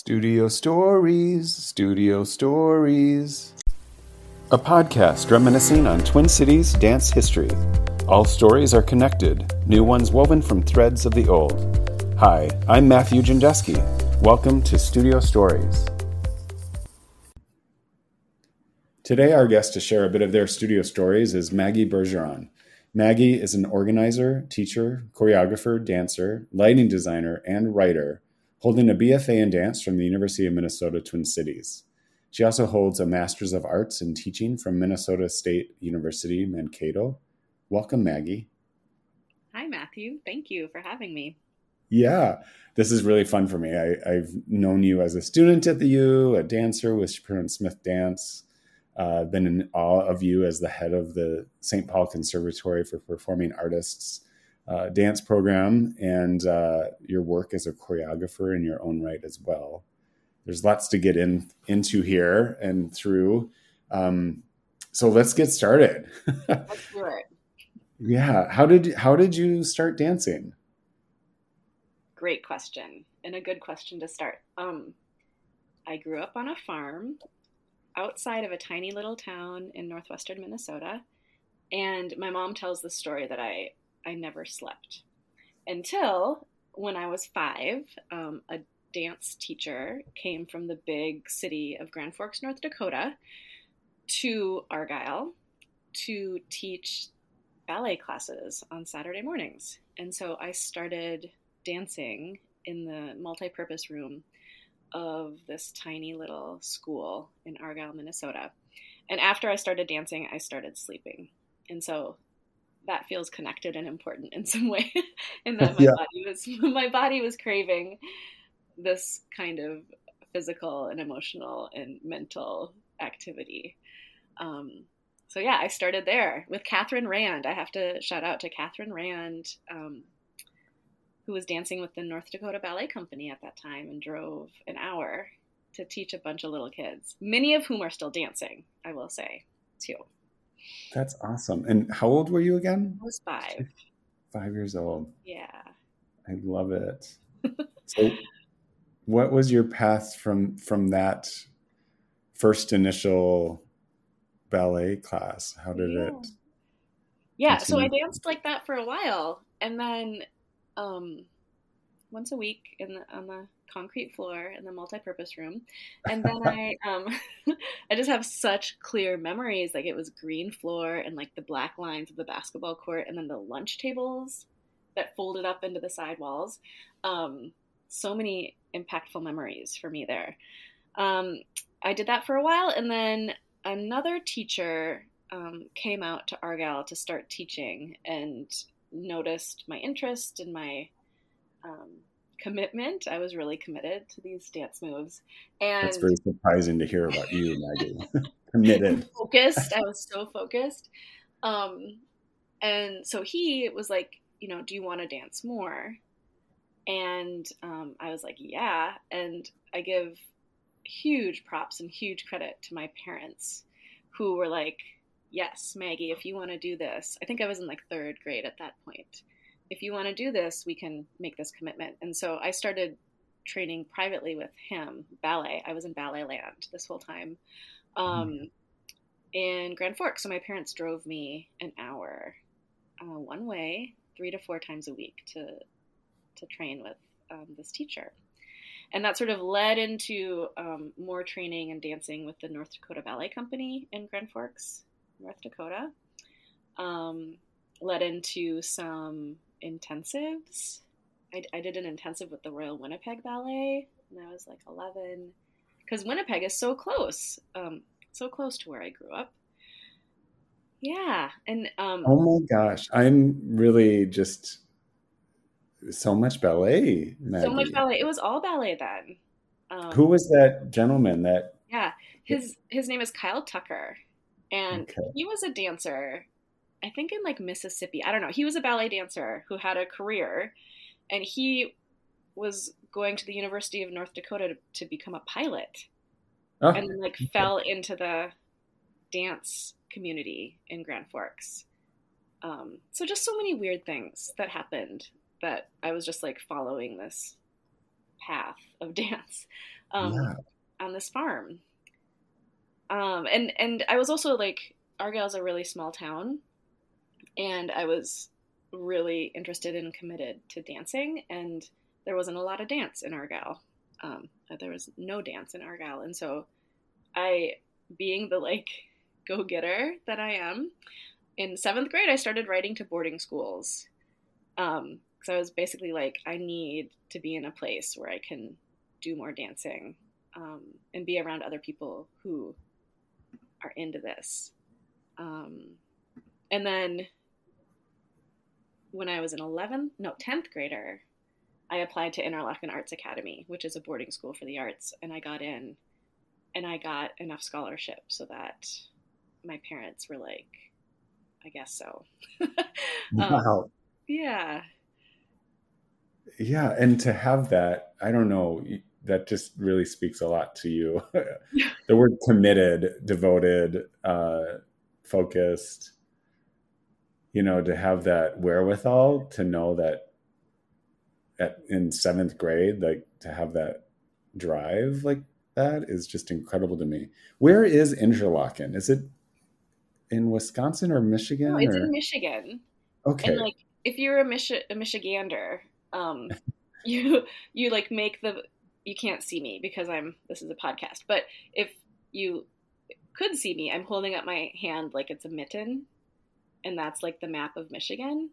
Studio Stories, Studio Stories. A podcast reminiscing on Twin Cities dance history. All stories are connected, new ones woven from threads of the old. Hi, I'm Matthew Janczewski. Welcome to Studio Stories. Today, our guest to share a bit of their studio stories is Maggie Bergeron. Maggie is an organizer, teacher, choreographer, dancer, lighting designer, and writer holding a BFA in dance from the University of Minnesota Twin Cities. She also holds a Master's of Arts in Teaching from Minnesota State University, Mankato. Welcome, Maggie. Hi, Matthew. Thank you for having me. Yeah, this is really fun for me. I, have known you as a student at the U, a dancer with Shapiro and Smith Dance. Uh, been in awe of you as the head of the St. Paul Conservatory for Performing Artists uh, dance program and uh, your work as a choreographer in your own right as well. There's lots to get in into here and through. Um, so let's get started. let's do it. Yeah, how did how did you start dancing? Great question and a good question to start. Um, I grew up on a farm outside of a tiny little town in northwestern Minnesota. And my mom tells the story that I I never slept until when I was five. Um, a dance teacher came from the big city of Grand Forks, North Dakota, to Argyle to teach ballet classes on Saturday mornings. And so I started dancing in the multi purpose room of this tiny little school in Argyle, Minnesota. And after I started dancing, I started sleeping. And so that feels connected and important in some way and that my yeah. body was my body was craving this kind of physical and emotional and mental activity. Um, so yeah i started there with catherine rand. I have to shout out to catherine rand um, who was dancing with the north dakota ballet company at that time and drove an hour to teach a bunch of little kids many of whom are still dancing i will say too that's awesome. And how old were you again? I was five. Five years old. Yeah. I love it. so what was your path from from that first initial ballet class? How did yeah. it Yeah, continue? so I danced like that for a while and then um once a week in the, on the concrete floor in the multi-purpose room. And then i um i just have such clear memories like it was green floor and like the black lines of the basketball court and then the lunch tables that folded up into the side walls. Um so many impactful memories for me there. Um i did that for a while and then another teacher um, came out to argyle to start teaching and noticed my interest and my um, commitment. I was really committed to these dance moves. And it's very surprising to hear about you, Maggie. committed. Focused. I was so focused. Um, and so he was like, you know, do you want to dance more? And um, I was like, yeah. And I give huge props and huge credit to my parents who were like, yes, Maggie, if you want to do this. I think I was in like third grade at that point if you want to do this, we can make this commitment. And so I started training privately with him, ballet. I was in ballet land this whole time um, mm. in Grand Forks. So my parents drove me an hour uh, one way, three to four times a week to to train with um, this teacher. And that sort of led into um, more training and dancing with the North Dakota Ballet Company in Grand Forks, North Dakota. Um, led into some intensives. I, I did an intensive with the Royal Winnipeg Ballet when I was like 11, because Winnipeg is so close, um, so close to where I grew up. Yeah, and um, oh my gosh, I'm really just so much ballet. Maggie. So much ballet. It was all ballet then. Um, Who was that gentleman? That yeah, his his name is Kyle Tucker, and okay. he was a dancer I think in like Mississippi. I don't know. He was a ballet dancer who had a career and he was going to the University of North Dakota to, to become a pilot. Oh, and then like fell into the dance community in Grand Forks. Um, so just so many weird things that happened that I was just like following this path of dance. um, yeah. on this farm. Um, and and I was also like Argyle's a really small town, and I was really interested and committed to dancing, and there wasn't a lot of dance in Argyle. Um, there was no dance in Argyle, and so I, being the like go getter that I am, in seventh grade I started writing to boarding schools. Um, because I was basically like, I need to be in a place where I can do more dancing um, and be around other people who are into this. Um, and then when I was an 11th, no, 10th grader, I applied to Interlochen Arts Academy, which is a boarding school for the arts, and I got in and I got enough scholarship so that my parents were like, I guess so. um, wow. Yeah. Yeah. And to have that, I don't know, that just really speaks a lot to you. the word committed, devoted, uh, focused, you know, to have that wherewithal to know that at, in seventh grade, like to have that drive like that is just incredible to me. Where is Interlochen? Is it in Wisconsin or Michigan? No, it's or? in Michigan. Okay. And like, if you're a, Michi- a Michigander, um, you you like make the you can't see me because I'm this is a podcast, but if you could see me, I'm holding up my hand like it's a mitten, and that's like the map of Michigan.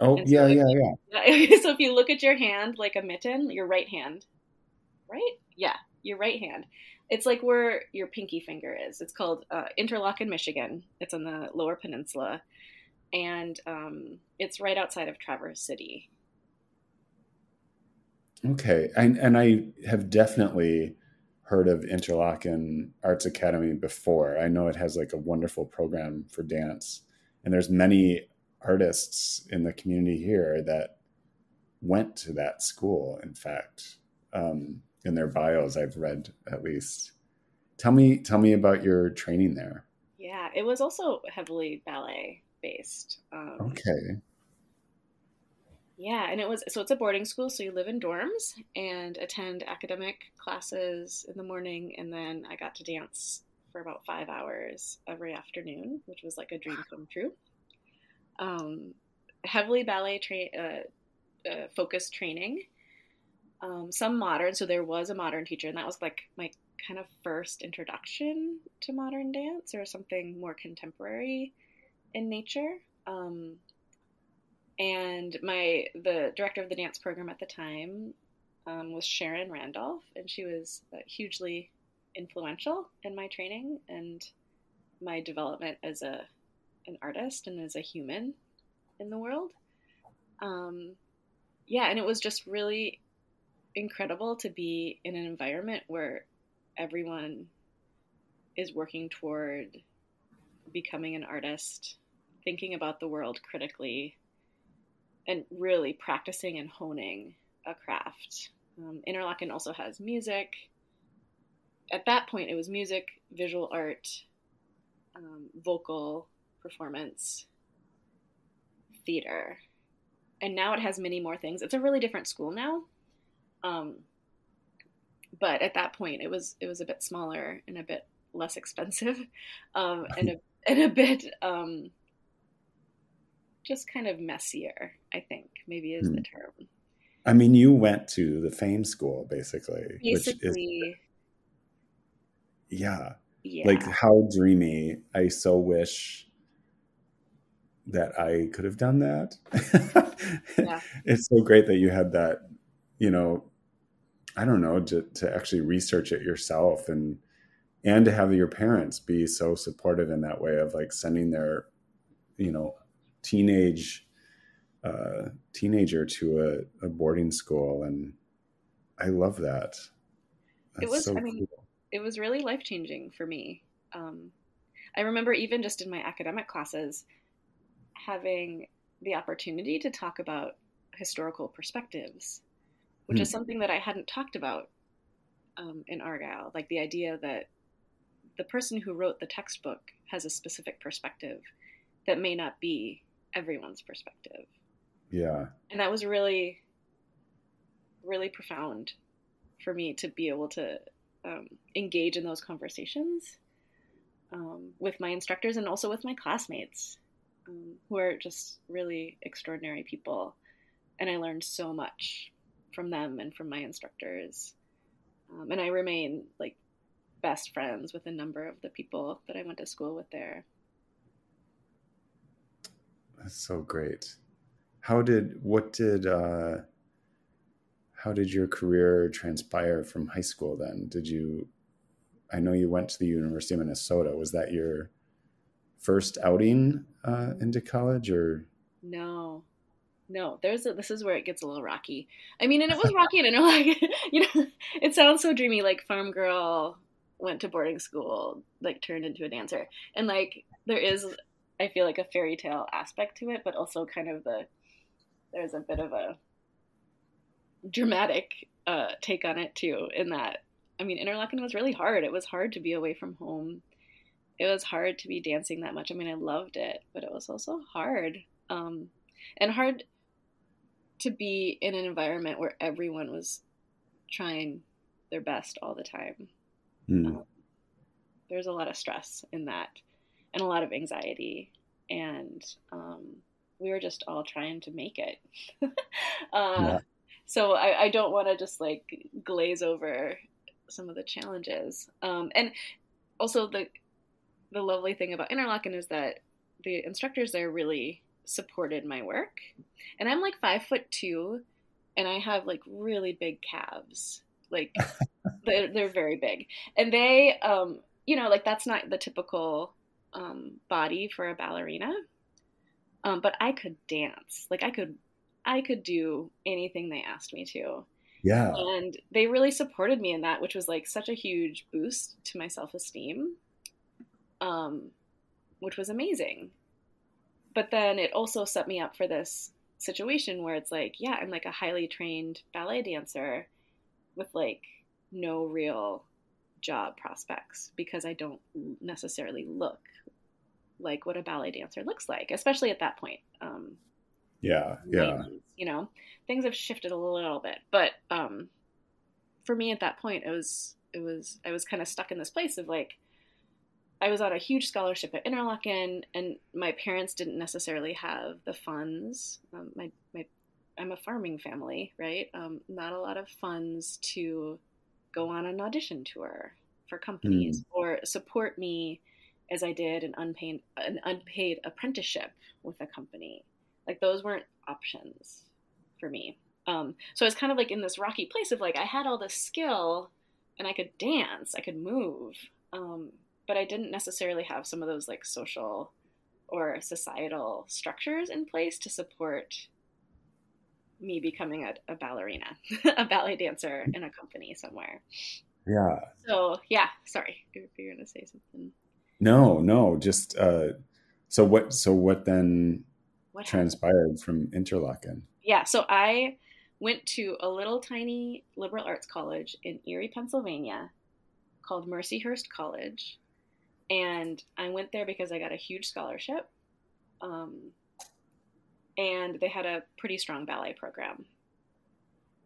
Oh so yeah, yeah, you, yeah. so if you look at your hand like a mitten, your right hand, right? Yeah, your right hand. It's like where your pinky finger is. It's called uh, Interlochen, Michigan. It's on the Lower Peninsula, and um, it's right outside of Traverse City. Okay, and and I have definitely heard of Interlochen Arts Academy before. I know it has like a wonderful program for dance, and there's many artists in the community here that went to that school. In fact, um, in their bios I've read at least. Tell me tell me about your training there. Yeah, it was also heavily ballet based. Um, okay. Yeah, and it was so it's a boarding school, so you live in dorms and attend academic classes in the morning, and then I got to dance for about five hours every afternoon, which was like a dream come true. Um, heavily ballet tra- uh, uh, focused training, um, some modern. So there was a modern teacher, and that was like my kind of first introduction to modern dance or something more contemporary in nature. Um, and my the director of the dance program at the time um, was Sharon Randolph, and she was uh, hugely influential in my training and my development as a an artist and as a human in the world. Um, yeah, and it was just really incredible to be in an environment where everyone is working toward becoming an artist, thinking about the world critically, and really practicing and honing a craft. Um, Interlochen also has music. At that point, it was music, visual art, um, vocal performance, theater. And now it has many more things. It's a really different school now. Um, but at that point, it was it was a bit smaller and a bit less expensive, um, and a and a bit um, just kind of messier. I think maybe is hmm. the term. I mean, you went to the Fame School, basically. Basically. Yeah. Yeah. Like how dreamy. I so wish that I could have done that. yeah. It's so great that you had that, you know, I don't know, to, to actually research it yourself and and to have your parents be so supportive in that way of like sending their, you know, teenage uh, teenager to a, a, boarding school, and I love that. That's it was, so I mean, cool. It was really life changing for me. Um, I remember even just in my academic classes having the opportunity to talk about historical perspectives which mm. is something that I hadn't talked about um, in Argyle. Like the idea that the person who wrote the textbook has a specific perspective that may not be everyone's perspective. Yeah. And that was really, really profound for me to be able to um, engage in those conversations um, with my instructors and also with my classmates, um, who are just really extraordinary people. And I learned so much from them and from my instructors. Um, and I remain like best friends with a number of the people that I went to school with there. That's so great. How did what did uh, how did your career transpire from high school? Then did you? I know you went to the University of Minnesota. Was that your first outing uh, into college, or no? No, there's a, this is where it gets a little rocky. I mean, and it was rocky, and I know, like, you know, it sounds so dreamy, like farm girl went to boarding school, like turned into a dancer, and like there is, I feel like a fairy tale aspect to it, but also kind of the there's a bit of a dramatic uh, take on it too. In that, I mean, Interlochen was really hard. It was hard to be away from home. It was hard to be dancing that much. I mean, I loved it, but it was also hard, um, and hard to be in an environment where everyone was trying their best all the time. Mm. Um, there's a lot of stress in that, and a lot of anxiety, and um, we were just all trying to make it. uh, yeah. So I, I don't want to just like glaze over some of the challenges. Um, and also the the lovely thing about Interlochen is that the instructors there really supported my work. And I'm like five foot two, and I have like really big calves. Like they're, they're very big, and they, um, you know, like that's not the typical um, body for a ballerina. Um, but I could dance. Like I could, I could do anything they asked me to. Yeah. And they really supported me in that, which was like such a huge boost to my self esteem, um, which was amazing. But then it also set me up for this situation where it's like, yeah, I'm like a highly trained ballet dancer with like no real job prospects because I don't necessarily look like what a ballet dancer looks like, especially at that point. Um, yeah, yeah. You know, things have shifted a little bit, but um, for me at that point, it was it was I was kind of stuck in this place of like I was on a huge scholarship at Interlochen, and my parents didn't necessarily have the funds. Um, my my I'm a farming family, right? Um, not a lot of funds to go on an audition tour for companies mm. or support me as I did an unpaid an unpaid apprenticeship with a company. Like those weren't options for me. Um, so I was kind of like in this rocky place of like I had all this skill and I could dance, I could move, um, but I didn't necessarily have some of those like social or societal structures in place to support me becoming a, a ballerina, a ballet dancer in a company somewhere. Yeah. So yeah, sorry if you're gonna say something. No, no, just uh, so what? So what then what transpired from Interlochen? Yeah, so I went to a little tiny liberal arts college in Erie, Pennsylvania, called Mercyhurst College, and I went there because I got a huge scholarship, um, and they had a pretty strong ballet program,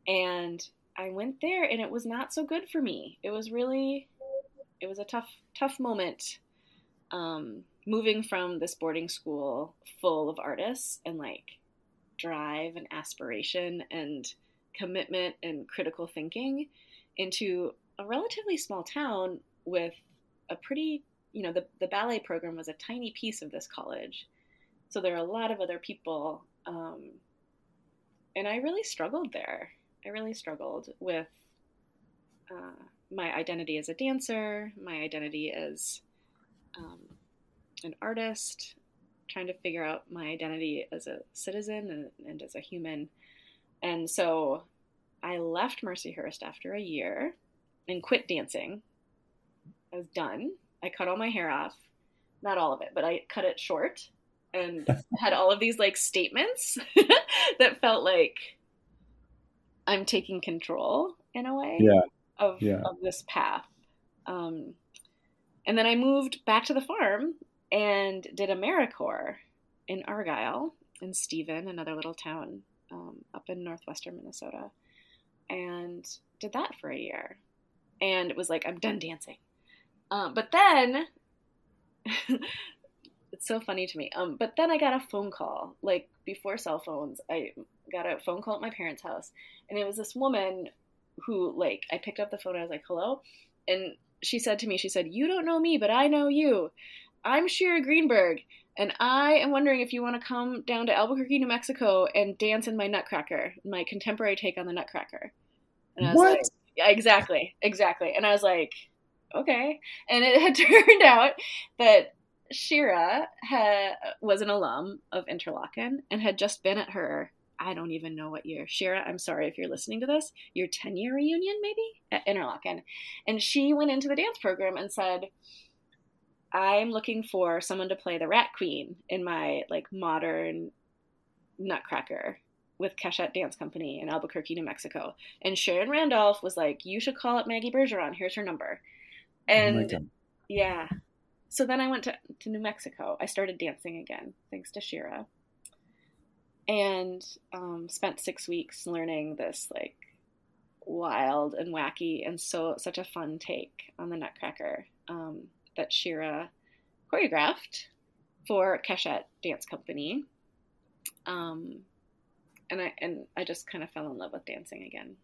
and I went there, and it was not so good for me. It was really, it was a tough, tough moment um, moving from this boarding school full of artists and like drive and aspiration and commitment and critical thinking into a relatively small town with a pretty you know the, the ballet program was a tiny piece of this college. So there are a lot of other people um, and i really struggled there. I really struggled with uh, my identity as a dancer my identity as um, an artist, trying to figure out my identity as a citizen and, and as a human. And so I left Mercyhurst after a year and quit dancing. I was done. I cut all my hair off. Not all of it, but I cut it short and had all of these like statements that felt like I'm taking control in a way yeah. of, yeah. of this path. Um, and then I moved back to the farm and did AmeriCorps in Argyle, in Stephen, another little town um, up in northwestern Minnesota, and did that for a year and it was like, I'm done dancing. Um, but then, it's so funny to me. Um, but then I got a phone call, like before cell phones, I got a phone call at my parents' house, and it was this woman who, like, I picked up the phone, I was like, hello? And she said to me, she said, You don't know me, but I know you. I'm Shira Greenberg, and I am wondering if you want to come down to Albuquerque, New Mexico, and dance in my Nutcracker, my contemporary take on the Nutcracker. And I was what? like, yeah, exactly, exactly. And I was like, okay. And it had turned out that Shira had, was an alum of Interlochen and had just been at her, I don't even know what year. Shira, I'm sorry if you're listening to this, your 10 year reunion maybe at Interlochen. And she went into the dance program and said, I'm looking for someone to play the Rat Queen in my like modern Nutcracker with Keshet Dance Company in Albuquerque, New Mexico. And Sharon Randolph was like, "You should call up Maggie Bergeron. Here's her number." And oh yeah, so then I went to to New Mexico. I started dancing again, thanks to Shira, and um, spent six weeks learning this like wild and wacky and so such a fun take on the Nutcracker. Um, that Shira choreographed for Keshet Dance Company. Um, and I and I just kind of fell in love with dancing again.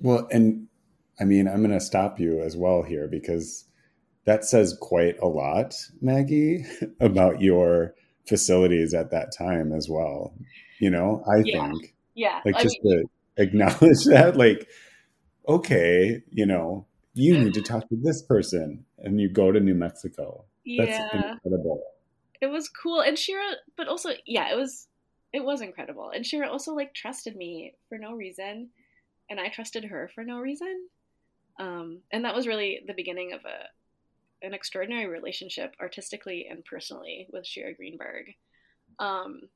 Well, and I mean, I'm going to stop you as well here because that says quite a lot, Maggie, about your facilities at that time as well. You know, I yeah. think. Yeah. Like I just mean, to acknowledge that, like, okay, you know, you need to talk to this person and you go to New Mexico. That's yeah. incredible. It was cool. And Shira but also yeah, it was it was incredible. And Shira also like trusted me for no reason. And I trusted her for no reason. Um, and that was really the beginning of a an extraordinary relationship artistically and personally with Shira Greenberg. Um,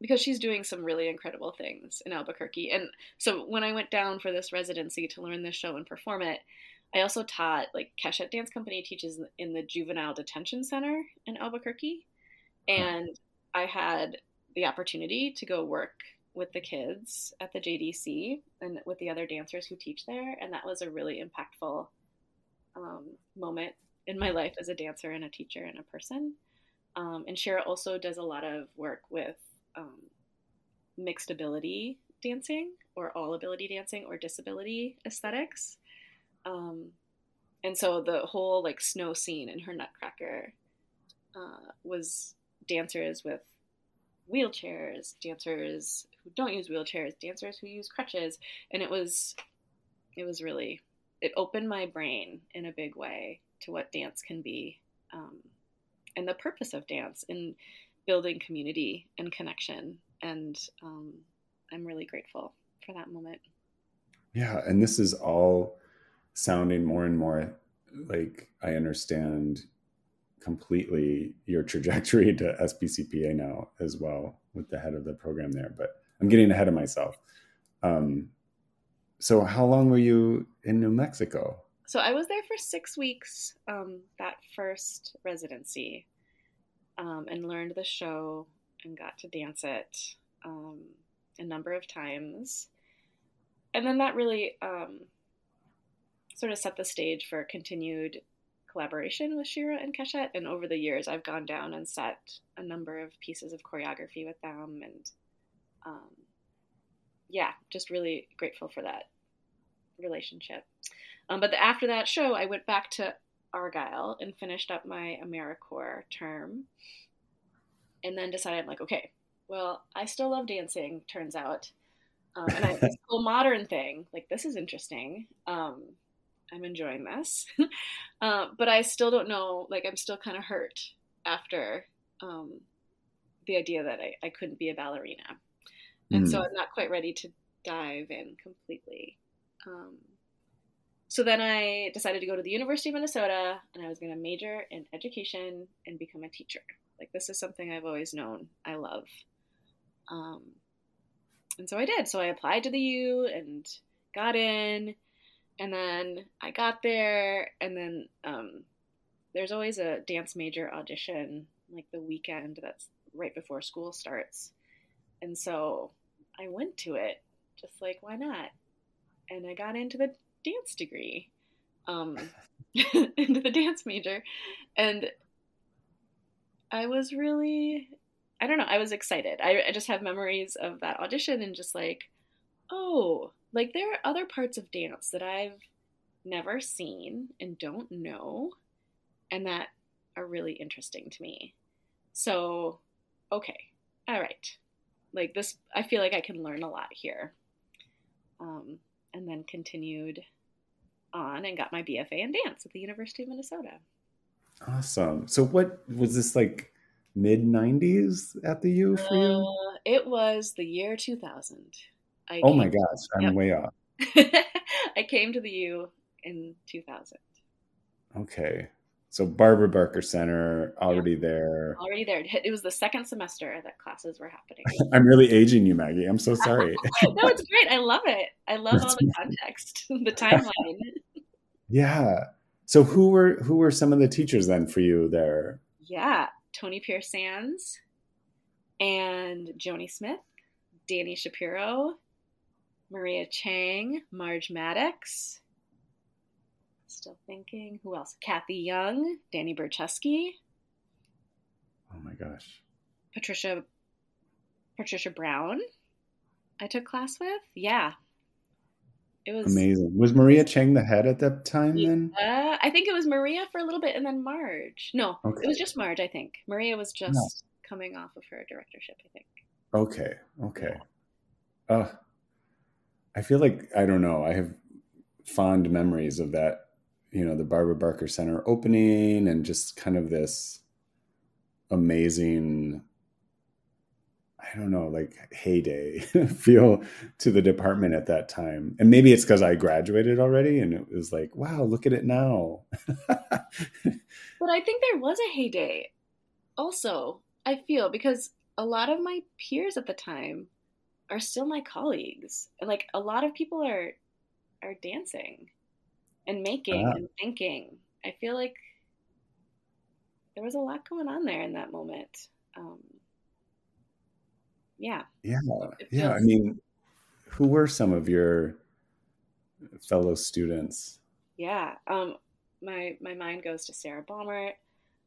because she's doing some really incredible things in Albuquerque. And so when I went down for this residency to learn this show and perform it, I also taught like Keshet Dance Company teaches in the Juvenile Detention Center in Albuquerque, and I had the opportunity to go work with the kids at the JDC and with the other dancers who teach there, and that was a really impactful um, moment in my life as a dancer and a teacher and a person. Um, and Shira also does a lot of work with um, mixed ability dancing or all ability dancing or disability aesthetics. Um, and so the whole like snow scene in her Nutcracker uh, was dancers with wheelchairs, dancers who don't use wheelchairs, dancers who use crutches, and it was it was really it opened my brain in a big way to what dance can be um, and the purpose of dance in building community and connection. And um, I'm really grateful for that moment. Yeah, and this is all sounding more and more like I understand completely your trajectory to SPCPA now as well with the head of the program there. But I'm getting ahead of myself. Um, so, how long were you in New Mexico? So, I was there for six weeks um, that first residency um, and learned the show and got to dance it um, a number of times. And then that really um, sort of set the stage for continued collaboration with Shira and Keshet. And over the years, I've gone down and set a number of pieces of choreography with them. And um, yeah, just really grateful for that relationship. Um, but the, after that show, I went back to Argyle and finished up my AmeriCorps term. And then decided, like, okay, well, I still love dancing, turns out. Um, and I, this whole modern thing, like, this is interesting. Um, I'm enjoying this. uh, but I still don't know, like, I'm still kind of hurt after um, the idea that I, I couldn't be a ballerina. And mm. so I'm not quite ready to dive in completely. Um, so then I decided to go to the University of Minnesota and I was going to major in education and become a teacher. Like, this is something I've always known I love. Um, and so I did. So I applied to the U and got in and then I got there, and then um, there's always a dance major audition, like the weekend that's right before school starts. And so I went to it, just like, why not? and I got into the dance degree, um, into the dance major, and I was really, I don't know, I was excited. I, I just have memories of that audition and just like, oh, like there are other parts of dance that I've never seen and don't know, and that are really interesting to me. So, okay, all right. Like this, I feel like I can learn a lot here. Um, and then continued on and got my BFA in dance at the University of Minnesota. Awesome. So, what was this like mid 90s at the U for you? Uh, it was the year 2000. I oh my gosh, I'm yep. way off. I came to the U in 2000. Okay. So Barbara Barker Center already yeah. there. Already there. It was the second semester that classes were happening. I'm really aging you, Maggie. I'm so sorry. no, it's great. I love it. I love all the context, the timeline. yeah. So who were who were some of the teachers then for you there? Yeah, Toni Pierce Sands and Joanie Smith, Danny Shapiro, Maria Cheng, Marge Maddux, Still thinking. Who else? Kathy Young, Danny Buraczeski. Oh my gosh. Patricia Patricia Brown. I took class with. Yeah. It was amazing. Was Maria Cheng the head at that time then? Uh, I think it was Maria for a little bit and then Marge. No, okay. it was just Marge, I think. Maria was just no. coming off of her directorship, I think. Okay. Okay. Uh I feel like I don't know. I have fond memories of that you know the Barbara Barker Center opening and just kind of this amazing I don't know, like heyday feel to the department at that time. And maybe it's because I graduated already and it was like, wow, look at it now. but I think there was a heyday also, I feel, because a lot of my peers at the time are still my colleagues. And like a lot of people are are dancing and making uh, and thinking. I feel like there was a lot going on there in that moment. Um, yeah. Yeah. Yeah. I mean, who were some of your fellow students? Yeah. Um, my my mind goes to Sarah Baumert,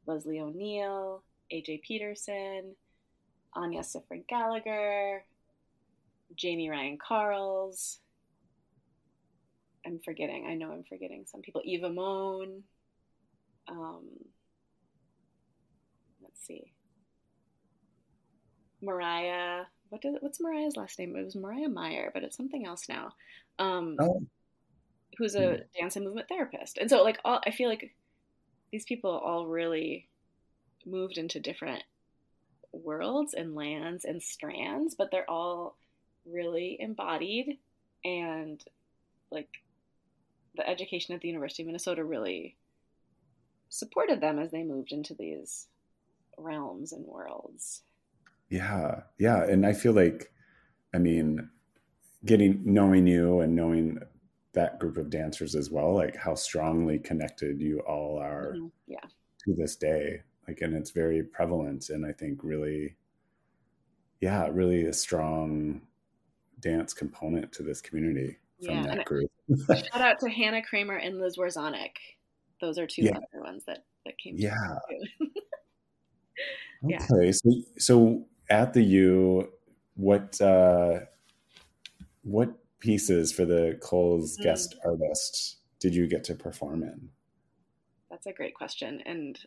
Leslie O'Neill, AJ Peterson, Anya Sifrin Gallagher, Jamie Ryan Carls, I'm forgetting. I know I'm forgetting some people. Eva Moan. Um, let's see. Mariah. What does what's Mariah's last name? It was Mariah Meyer, but it's something else now. Um, oh. Who's a hmm. dance and movement therapist, and so like all I feel like these people all really moved into different worlds and lands and strands, but they're all really embodied and like the education at the University of Minnesota really supported them as they moved into these realms and worlds. Yeah, yeah, and I feel like, I mean, getting knowing you and knowing that group of dancers as well, like how strongly connected you all are. Mm-hmm. Yeah. To this day, like, and it's very prevalent, and I think really, yeah, really a strong dance component to this community from yeah, that group. shout out to Hannah Kramer and Liz Warzonic. Those are two yeah. other ones that that came. Yeah. yeah. Okay, so so at the U, what uh, what pieces for the Cowles mm. guest artist did you get to perform in? That's a great question, and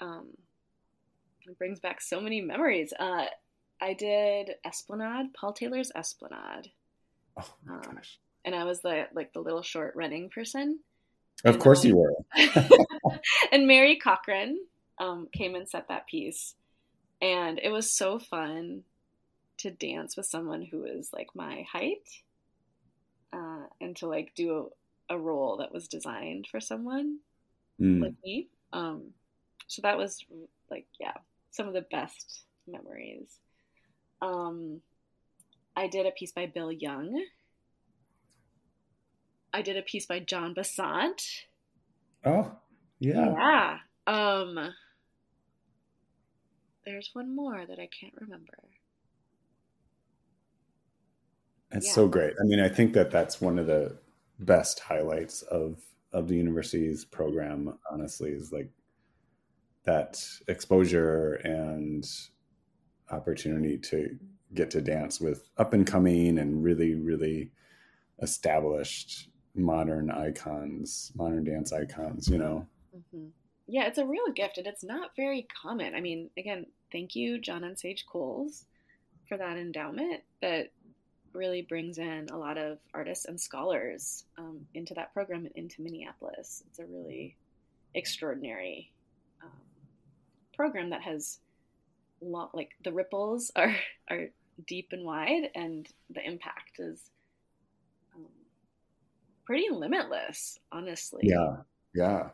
um, it brings back so many memories. Uh, I did Esplanade, Paul Taylor's Esplanade. Oh my um, gosh and I was the like the little short running person. Of and, course, um, you were. and Mary Cochran um, came and set that piece, and it was so fun to dance with someone who is like my height, uh, and to like do a, a, role that was designed for someone mm. like me. Um, so that was like yeah, some of the best memories. Um, I did a piece by Bill Young, I did a piece by John Bassant. Oh, yeah. Yeah. Um there's one more that I can't remember. It's yeah. so great. I mean, I think that that's one of the best highlights of of the university's program. Honestly, is like that exposure and opportunity to get to dance with up and coming and really, really established modern icons, modern dance icons. You know. Mm-hmm. Yeah, it's a real gift, and it's not very common. I mean, again, thank you, John and Sage Cowles, for that endowment that really brings in a lot of artists and scholars um, into that program and into Minneapolis. It's a really extraordinary um, program that has long, like the ripples are are deep and wide, and the impact is um, pretty limitless, honestly. Yeah, yeah,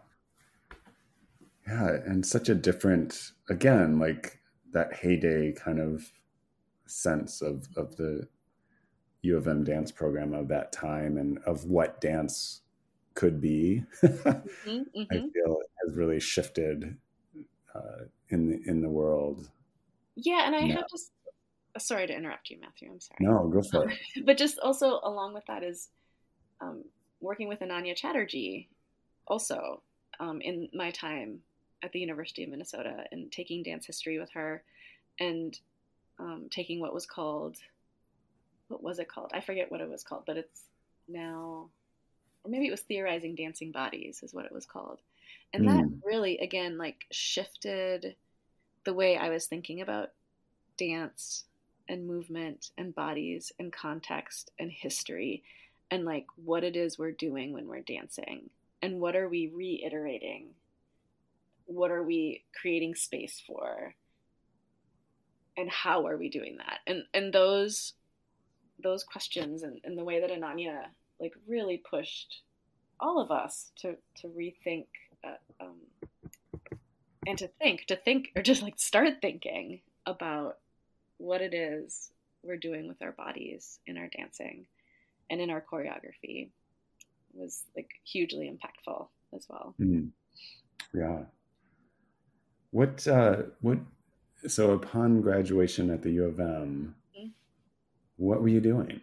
yeah, and such a different again, like that heyday kind of sense of of the U of M dance program of that time and of what dance could be. mm-hmm, mm-hmm. I feel it has really shifted uh, in the in the world. Yeah, and I have to. Sorry to interrupt you, Matthew. I'm sorry. No, go for it. but just also along with that is um, working with Ananya Chatterjee, also um, in my time at the University of Minnesota, and taking dance history with her, and um, taking what was called what was it called? I forget what it was called, but it's now, or maybe it was theorizing dancing bodies is what it was called, and mm. that hmm. really again like shifted the way I was thinking about dance and movement and bodies and context and history and like what it is we're doing when we're dancing and what are we reiterating? What are we creating space for? And how are we doing that? And and those those questions and, and the way that ananya like really pushed all of us to to rethink uh, um, and to think to think or just like start thinking about what it is we're doing with our bodies in our dancing and in our choreography was like hugely impactful as well mm. yeah what uh what so upon graduation at the U of M, mm-hmm. what were you doing?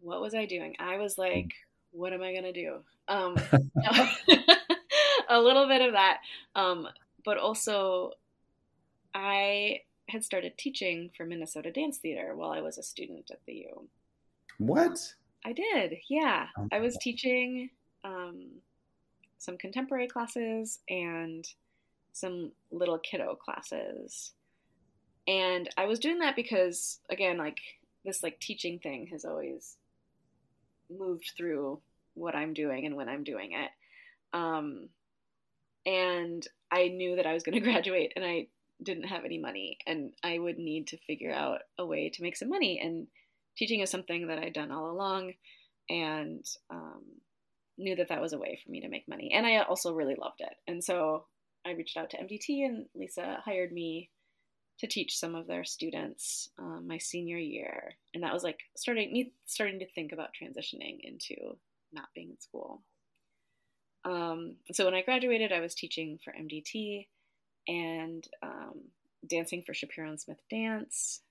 What was I doing? I was like, what am I gonna do? Um, a little bit of that, um, but also I had started teaching for Minnesota Dance Theater while I was a student at the U. What? I did, yeah. I was teaching um, some contemporary classes and some little kiddo classes and I was doing that because again, like this like teaching thing has always moved through what I'm doing and when I'm doing it. Um, and I knew that I was going to graduate and I didn't have any money and I would need to figure out a way to make some money. And teaching is something that I'd done all along and um, knew that that was a way for me to make money. And I also really loved it. And so I reached out to MDT and Lisa hired me to teach some of their students um, my senior year, and that was like starting me starting to think about transitioning into not being in school. Um, so when I graduated, I was teaching for MDT and um, dancing for Shapiro and Smith Dance,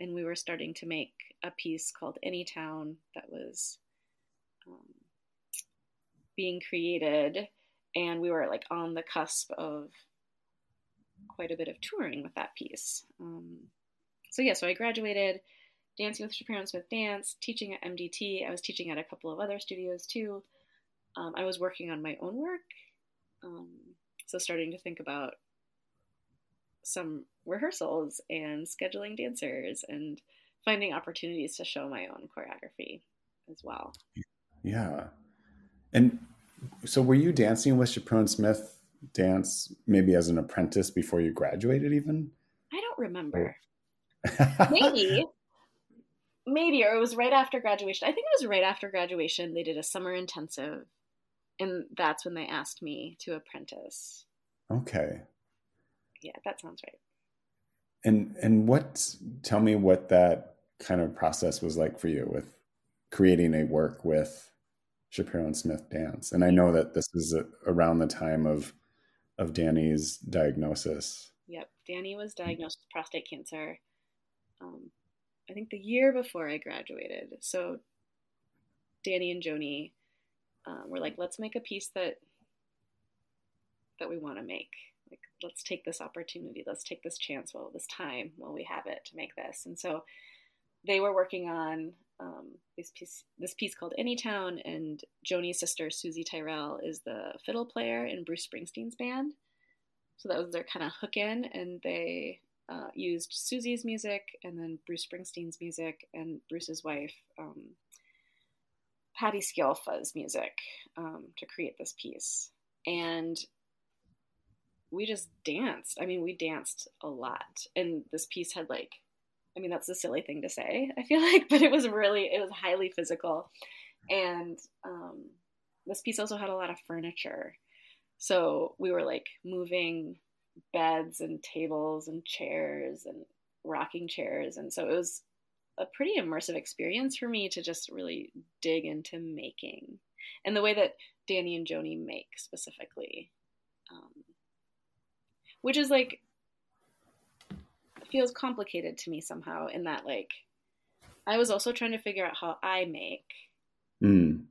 and we were starting to make a piece called Anytown that was um, being created, and we were like on the cusp of quite a bit of touring with that piece. Um, so yeah, so I graduated dancing with Shapiro and Smith Dance, teaching at MDT. I was teaching at a couple of other studios too. Um, I was working on my own work, um, so starting to think about some rehearsals and scheduling dancers and finding opportunities to show my own choreography as well. Yeah, and so were you dancing with Shapiro and Smith dance maybe as an apprentice before you graduated even? I don't remember. Maybe. Maybe or it was right after graduation. I think it was right after graduation they did a summer intensive and that's when they asked me to apprentice okay yeah that sounds right and and what tell me what that kind of process was like for you with creating a work with Shapiro and Smith dance. And I know that this is around the time of of Danny's diagnosis. Yep, Danny was diagnosed with prostate cancer. Um, I think the year before I graduated. So Danny and Joanie um, were like, let's make a piece that that we want to make. Like, let's take this opportunity, let's take this chance while this time while we have it to make this. And so they were working on um, this piece this piece called Anytown, and Joanie's sister Soozie Tyrell is the fiddle player in Bruce Springsteen's band. So that was their kind of hook in, and they uh, used Soozie's music and then Bruce Springsteen's music and Bruce's wife, um, Patti Scialfa's music um, to create this piece. And we just danced. I mean, we danced a lot. And this piece had like, I mean, that's a silly thing to say, I feel like, but it was really, it was highly physical. And um, this piece also had a lot of furniture. So we were like moving beds and tables and chairs and rocking chairs. And so it was a pretty immersive experience for me to just really dig into making and the way that Danny and Joanie make specifically. Um, which is like, feels complicated to me somehow in that, like, I was also trying to figure out how I make. Mm.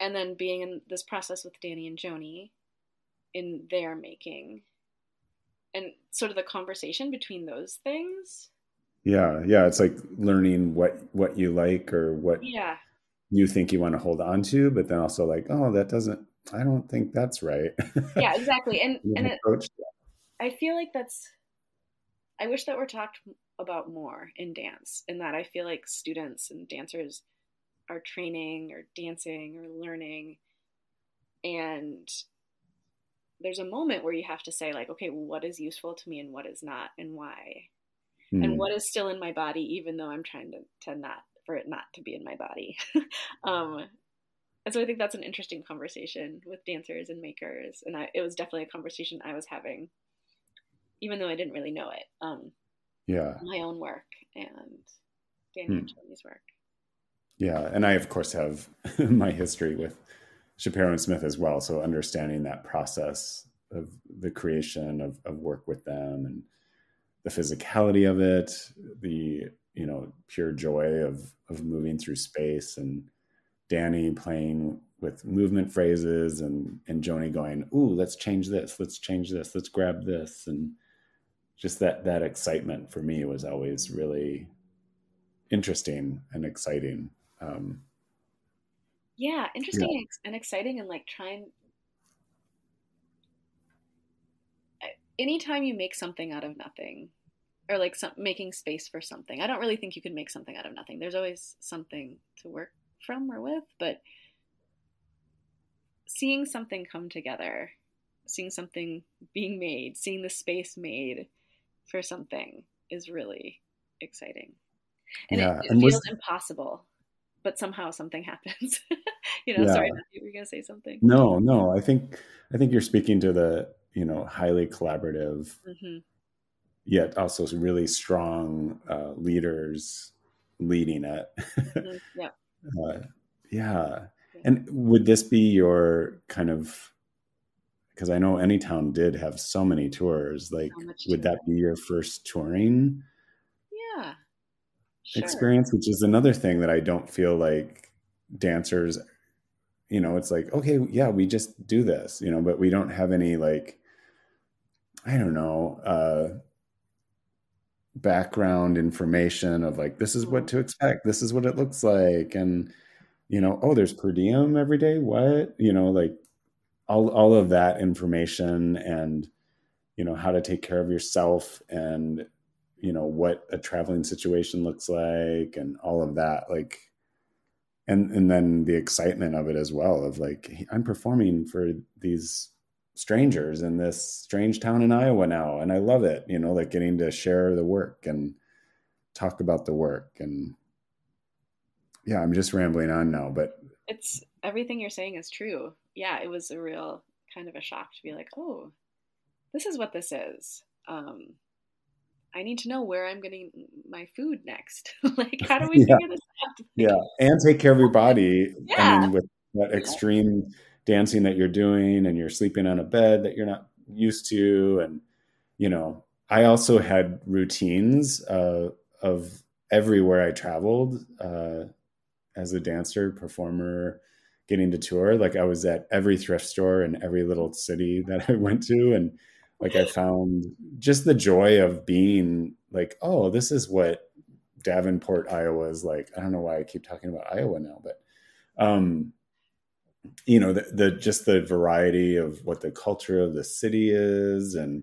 And then being in this process with Danny and Joanie in their making and sort of the conversation between those things yeah yeah it's like learning what what you like or what yeah. you think you want to hold on to but then also like oh that doesn't i don't think that's right. Yeah exactly and and it, i feel like that's i wish that we're talked about more in dance and that i feel like students and dancers are training or dancing or learning and there's a moment where you have to say like okay what is useful to me and what is not and why mm. and hmm. what is still in my body even though i'm trying to, to not for it not to be in my body um, and so i think that's an interesting conversation with dancers and makers and I, it was definitely a conversation i was having even though i didn't really know it um, yeah my own work and Joanie's hmm. work yeah and i of course have my history with Shapiro and Smith as well. So understanding that process of the creation of, of work with them and the physicality of it, the you know pure joy of of moving through space, and Danny playing with movement phrases, and and Joanie going, "Ooh, let's change this, let's change this, let's grab this," and just that that excitement for me was always really interesting and exciting. Um, yeah interesting yeah. and exciting and like trying anytime you make something out of nothing or like some, making space for something i don't really think you can make something out of nothing there's always something to work from or with but seeing something come together seeing something being made seeing the space made for something is really exciting and yeah. it, it and feels was, impossible but somehow something happens. you know, yeah. sorry, you were going to say something. No, no, I think I think you're speaking to the you know highly collaborative, mm-hmm. Yet also really strong uh, leaders leading it. mm-hmm. Yeah. Uh, yeah. And would this be your kind of because I know Anytown did have so many tours. Like, so would that be your first touring? Yeah sure. experience, which is another thing that I don't feel like dancers, you know, it's like, okay, yeah, we just do this, you know, but we don't have any like, I don't know, uh, background information of like, this is what to mm-hmm. expect, this is what it looks like. And, you know, oh, there's per diem every day. What? You know, like all, all of that information and, you know, how to take care of yourself and you know what a traveling situation looks like and all of that like and and then the excitement of it as well of like i'm performing for these strangers in this strange town in iowa now and i love it you know like getting to share the work and talk about the work and yeah i'm just rambling on now but it's everything you're saying is true yeah it was a real kind of a shock to be like oh this is what this is um I need to know where I'm getting my food next. like, how do we yeah. figure this out? yeah, and take care of your body. Yeah. I mean, with that extreme dancing that you're doing, and you're sleeping on a bed that you're not used to, and you know, I also had routines uh, of everywhere I traveled. Uh, as a dancer, performer, getting to tour. Like I was at every thrift store in every little city that I went to. And like I found just the joy of being like, oh, this is what Davenport, Iowa is like. I don't know why I keep talking about Iowa now, but um, you know, the, the just the variety of what the culture of the city is and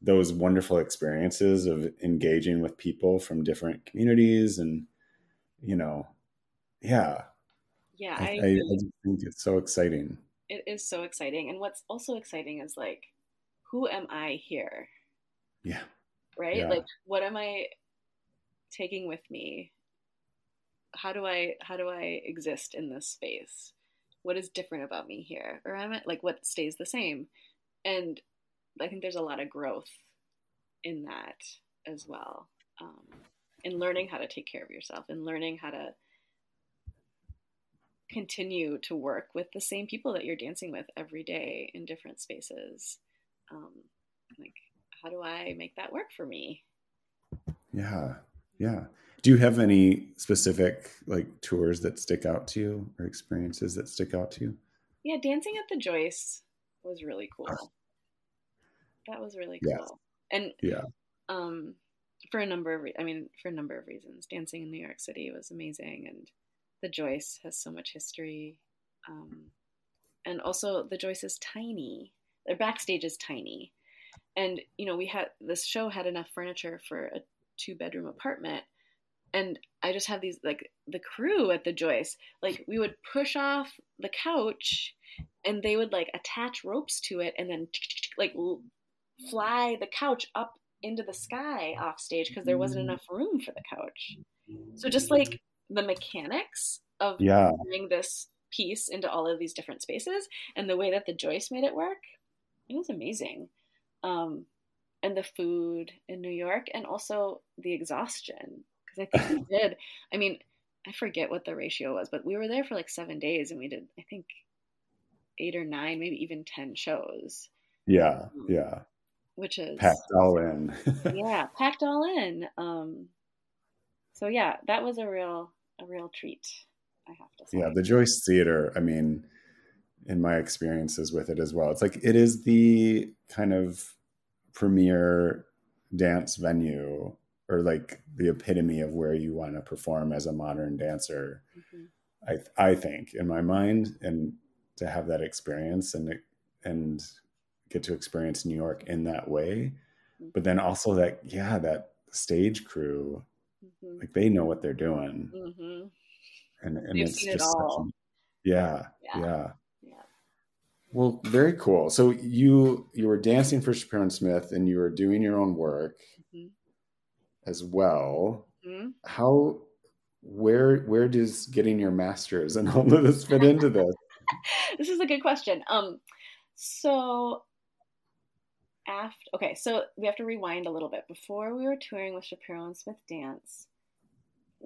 those wonderful experiences of engaging with people from different communities and you know yeah. Yeah I, I, I, just think it's so exciting. It is so exciting and what's also exciting is like who am i here? Yeah. Right? Yeah. like what am i taking with me? How do i how do i exist in this space what is different about me here or am i like what stays the same and I think there's a lot of growth in that as well. Um, in learning how to take care of yourself and learning how to continue to work with the same people that you're dancing with every day in different spaces. Um, like, how do I make that work for me? Yeah. Yeah. Do you have any specific like tours that stick out to you or experiences that stick out to you? Yeah, dancing at the Joyce was really cool that was really cool. Yes. And yeah, um, for a number of, re- I mean, for a number of reasons, dancing in New York City was amazing, and the Joyce has so much history, um, and also the Joyce is tiny. Their backstage is tiny, and you know we had this show had enough furniture for a two bedroom apartment and I just have these like the crew at the Joyce, like we would push off the couch and they would like attach ropes to it and then like fly the couch up into the sky off stage because there wasn't enough room for the couch. So just like the mechanics of yeah. bringing this piece into all of these different spaces and the way that the Joyce made it work, it was amazing. Um, and the food in New York and also the exhaustion I think we did. I mean, I forget what the ratio was, but we were there for like seven days and we did, I think, eight or nine, maybe even 10 shows. Yeah. Um, yeah which is packed all in. yeah, packed all in. Um, so yeah, that was a real a real treat. I have to say. Yeah, the Joyce Theater. I mean, in my experiences with it as well, it's like it is the kind of premier dance venue or like the epitome of where you want to perform as a modern dancer. Mm-hmm. I I think in my mind, and to have that experience and and get to experience New York in that way. Mm-hmm. But then also that, yeah, that stage crew, mm-hmm. like they know what they're doing. Mm-hmm. And, and it's just, it yeah, yeah, yeah. Well, very cool. So you you were dancing for Shapiro and Smith, and you were doing your own work. As well. Mm-hmm. How where where does getting your master's and all of this fit into this? this is a good question. Um, so after okay, so we have to rewind a little bit. Before we were touring with Shapiro and Smith Dance,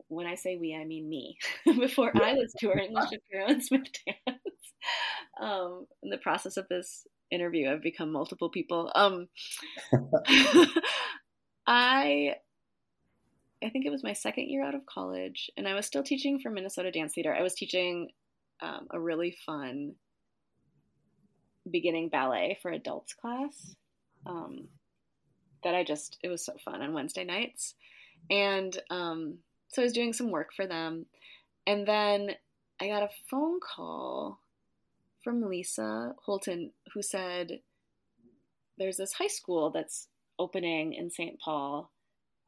when I say we, I mean me. Before I was touring with Shapiro and Smith Dance, um, in the process of this interview, I've become multiple people. Um, I I think it was my second year out of college, and I was still teaching for Minnesota Dance Theater. I was teaching um, a really fun beginning ballet for adults class um, that I just, it was so fun on Wednesday nights. And um, so I was doing some work for them. And then I got a phone call from Lisa Holton who said, There's this high school that's opening in St. Paul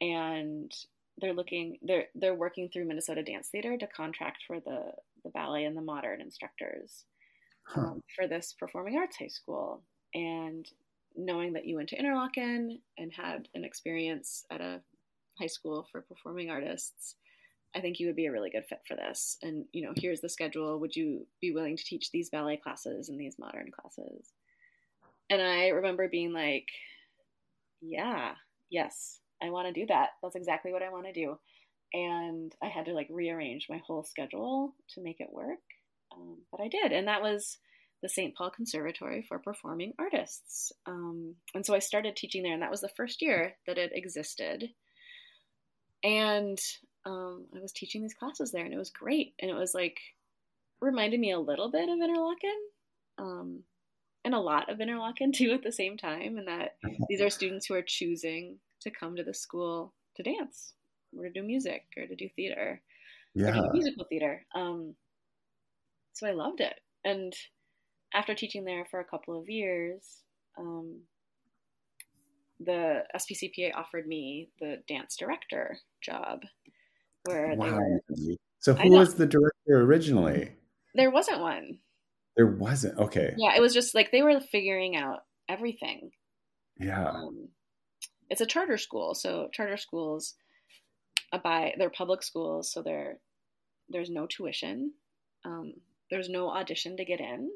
and they're looking they're they're working through Minnesota Dance Theater to contract for the the ballet and the modern instructors huh. um, for this performing arts high school and knowing that you went to Interlochen and had an experience at a high school for performing artists, I think you would be a really good fit for this. And, you know, here's the schedule. Would you be willing to teach these ballet classes and these modern classes? And I remember being like, yeah, yes, I want to do that. That's exactly what I want to do. And I had to like rearrange my whole schedule to make it work. Um, but I did. And that was the St. Paul Conservatory for Performing Artists. Um, and so I started teaching there, and that was the first year that it existed. And um, I was teaching these classes there, and it was great. And it was like reminded me a little bit of Interlochen, um, and a lot of Interlochen too at the same time. And that these are students who are choosing to come to the school to dance or to do music or to do theater, yeah, musical theater. Um, so I loved it, and after teaching there for a couple of years, um, the SPCPA offered me the dance director job. Where wow. Were, so who was the director originally? There wasn't one. There wasn't. Okay. Yeah, it was just like they were figuring out everything. Yeah. Um, it's a charter school, so charter schools by they're public schools, so there there's no tuition, um, there's no audition to get in,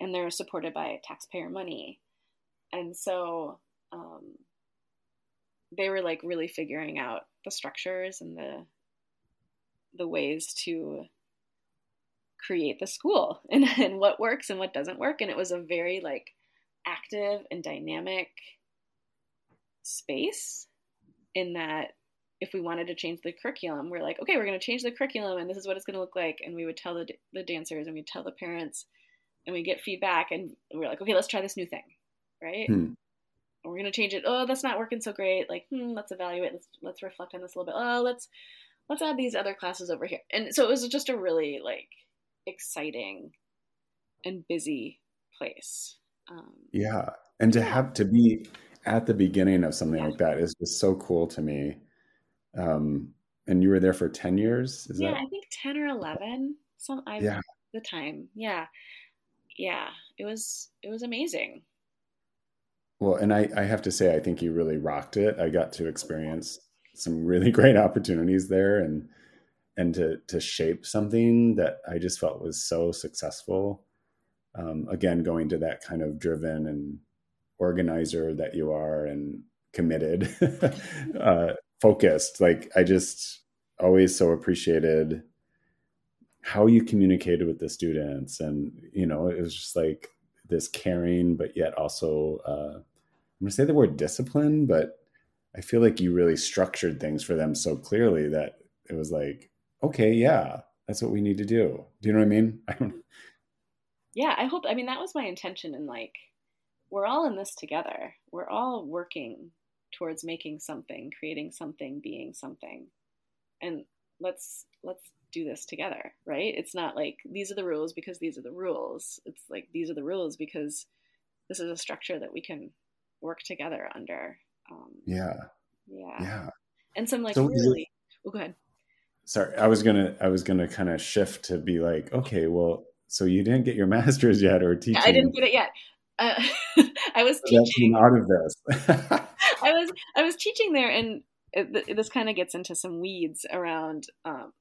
and they're supported by taxpayer money, and so um, they were like really figuring out the structures and the the ways to create the school and, and what works and what doesn't work. And it was a very like active and dynamic space in that if we wanted to change the curriculum we're like okay we're going to change the curriculum and this is what it's going to look like and we would tell the, the dancers and we tell the parents and we get feedback and we're like okay let's try this new thing right hmm we're going to change it. Oh, that's not working so great. Like, hmm, let's evaluate. Let's let's reflect on this a little bit. Oh, let's let's add these other classes over here. And so it was just a really like exciting and busy place. Um, yeah, and to yeah. have to be at the beginning of something yeah. like that is just so cool to me. Um, and you were there for ten years. Is yeah, that... I think ten or eleven. Some I yeah. the time. Yeah, yeah. It was it was amazing. Well, and I, I have to say, I think you really rocked it. I got to experience some really great opportunities there and and to to shape something that I just felt was so successful. Um, again, going to that kind of driven and organizer that you are and committed, uh, focused. Like I just always so appreciated how you communicated with the students, and you know, it was just like this caring, but yet also uh, I'm to say the word discipline, but I feel like you really structured things for them so clearly that it was like, okay, yeah, that's what we need to do. Do you know what I mean? I. Yeah, I hope. I mean, that was my intention. And like, we're all in this together. We're all working towards making something, creating something, being something, and let's let's do this together, right? It's not like these are the rules because these are the rules. It's like these are the rules because this is a structure that we can work together under. Um, yeah. Yeah. Yeah. And some like so really. It, well, go ahead. Sorry, I was gonna I was gonna kind of shift to be like, okay, well, so you didn't get your master's yet, or teaching? I didn't get it yet. Uh, I was teaching out of this. I was I was teaching there, and it, this kind of gets into some weeds around um,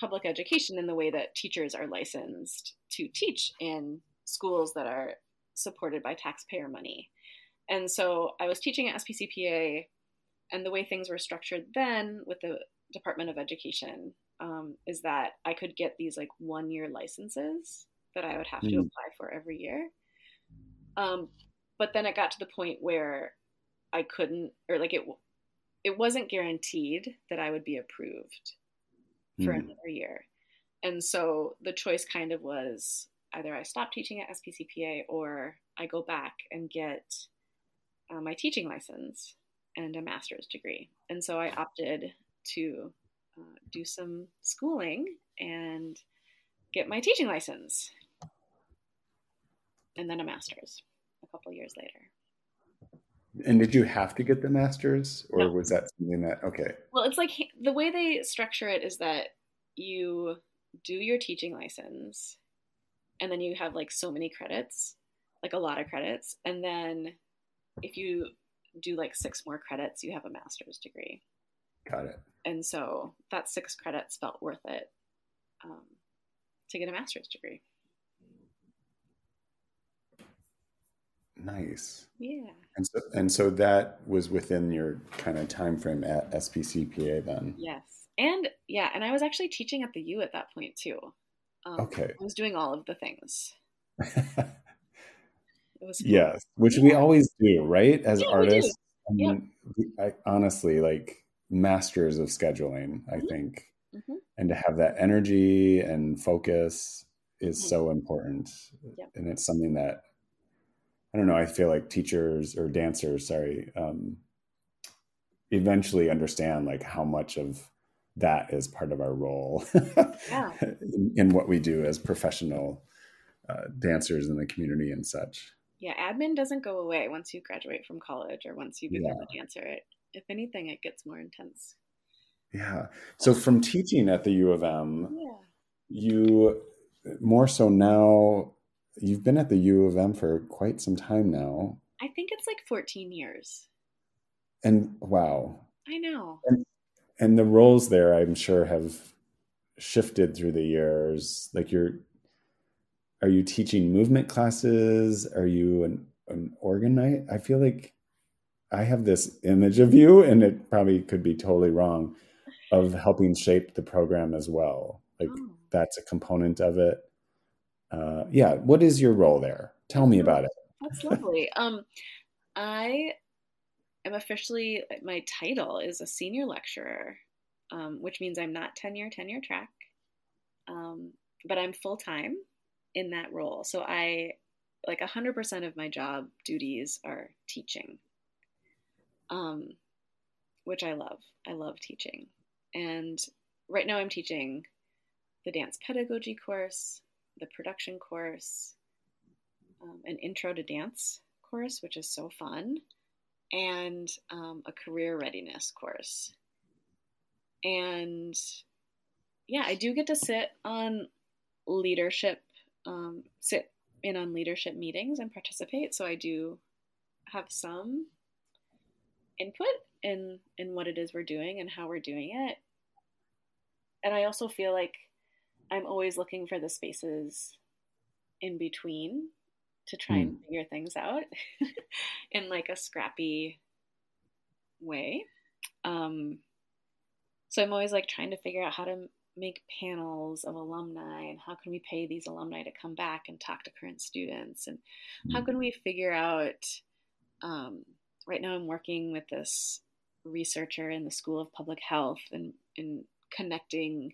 public education and the way that teachers are licensed to teach in schools that are supported by taxpayer money. And so I was teaching at SPCPA, and the way things were structured then with the Department of Education um, is that I could get these like one year licenses that I would have mm. to hmm. apply for every year. Um, but then it got to the point where I couldn't, or like it, it wasn't guaranteed that I would be approved for mm. another year. And so the choice kind of was either I stop teaching at SPCPA or I go back and get uh, my teaching license and a master's degree. And so I opted to uh, do some schooling and get my teaching license and then a master's a couple years later. And did you have to get the master's or no. was that something that, okay. Well, it's like the way they structure it is that you do your teaching license and then you have like so many credits, like a lot of credits, and then if you do like six more credits, you have a master's degree. Got it. And so that six credits felt worth it um, to get a master's degree. Nice. Yeah. And so and so that was within your kind of time frame at SPCPA then. Yes. And yeah, and I was actually teaching at the U at that point too. Um, okay. I was doing all of the things. it was fun. yes, which yeah. we always do, right? As yeah, artists. I mean, I, honestly, like masters of scheduling, I mm-hmm. think. Mm-hmm. And to have that energy and focus is mm-hmm. so important. Yep. And it's something that I don't know, I feel like teachers or dancers, sorry, um, eventually understand like how much of that is part of our role yeah. in, in, what we do as professional uh, dancers in the community and such. Yeah, admin doesn't go away once you graduate from college or once you become yeah. a dancer. It, if anything, it gets more intense. Yeah. So from teaching at the U of M, yeah. you more so now, you've been at the U of M for quite some time now. I think it's like 14 years. And wow. I know. And, and the roles there, I'm sure, have shifted through the years. Like you're, are you teaching movement classes? Are you an, an organite? I feel like I have this image of you, and it probably could be totally wrong, of helping shape the program as well. Like oh. that's a component of it. Uh, yeah, what is your role there? Tell me about it. That's lovely. um, I am officially my title is a senior lecturer, um, which means I'm not tenure tenure track, um, but I'm full time in that role. So I like 100% of my job duties are teaching, um, which I love. I love teaching, and right now I'm teaching the dance pedagogy course, the production course, um, an intro to dance course, which is so fun and um, a career readiness course. And yeah, I do get to sit on leadership, um, sit in on leadership meetings and participate. So I do have some input in in what it is we're doing and how we're doing it. And I also feel like I'm always looking for the spaces in between to try mm. and hmm. figure things out in like a scrappy way. Um, so I'm always like trying to figure out how to make panels of alumni and how can we pay these alumni to come back and talk to current students and mm. how hmm. can we figure out um, right now i'm working with this researcher in the school of public health and in connecting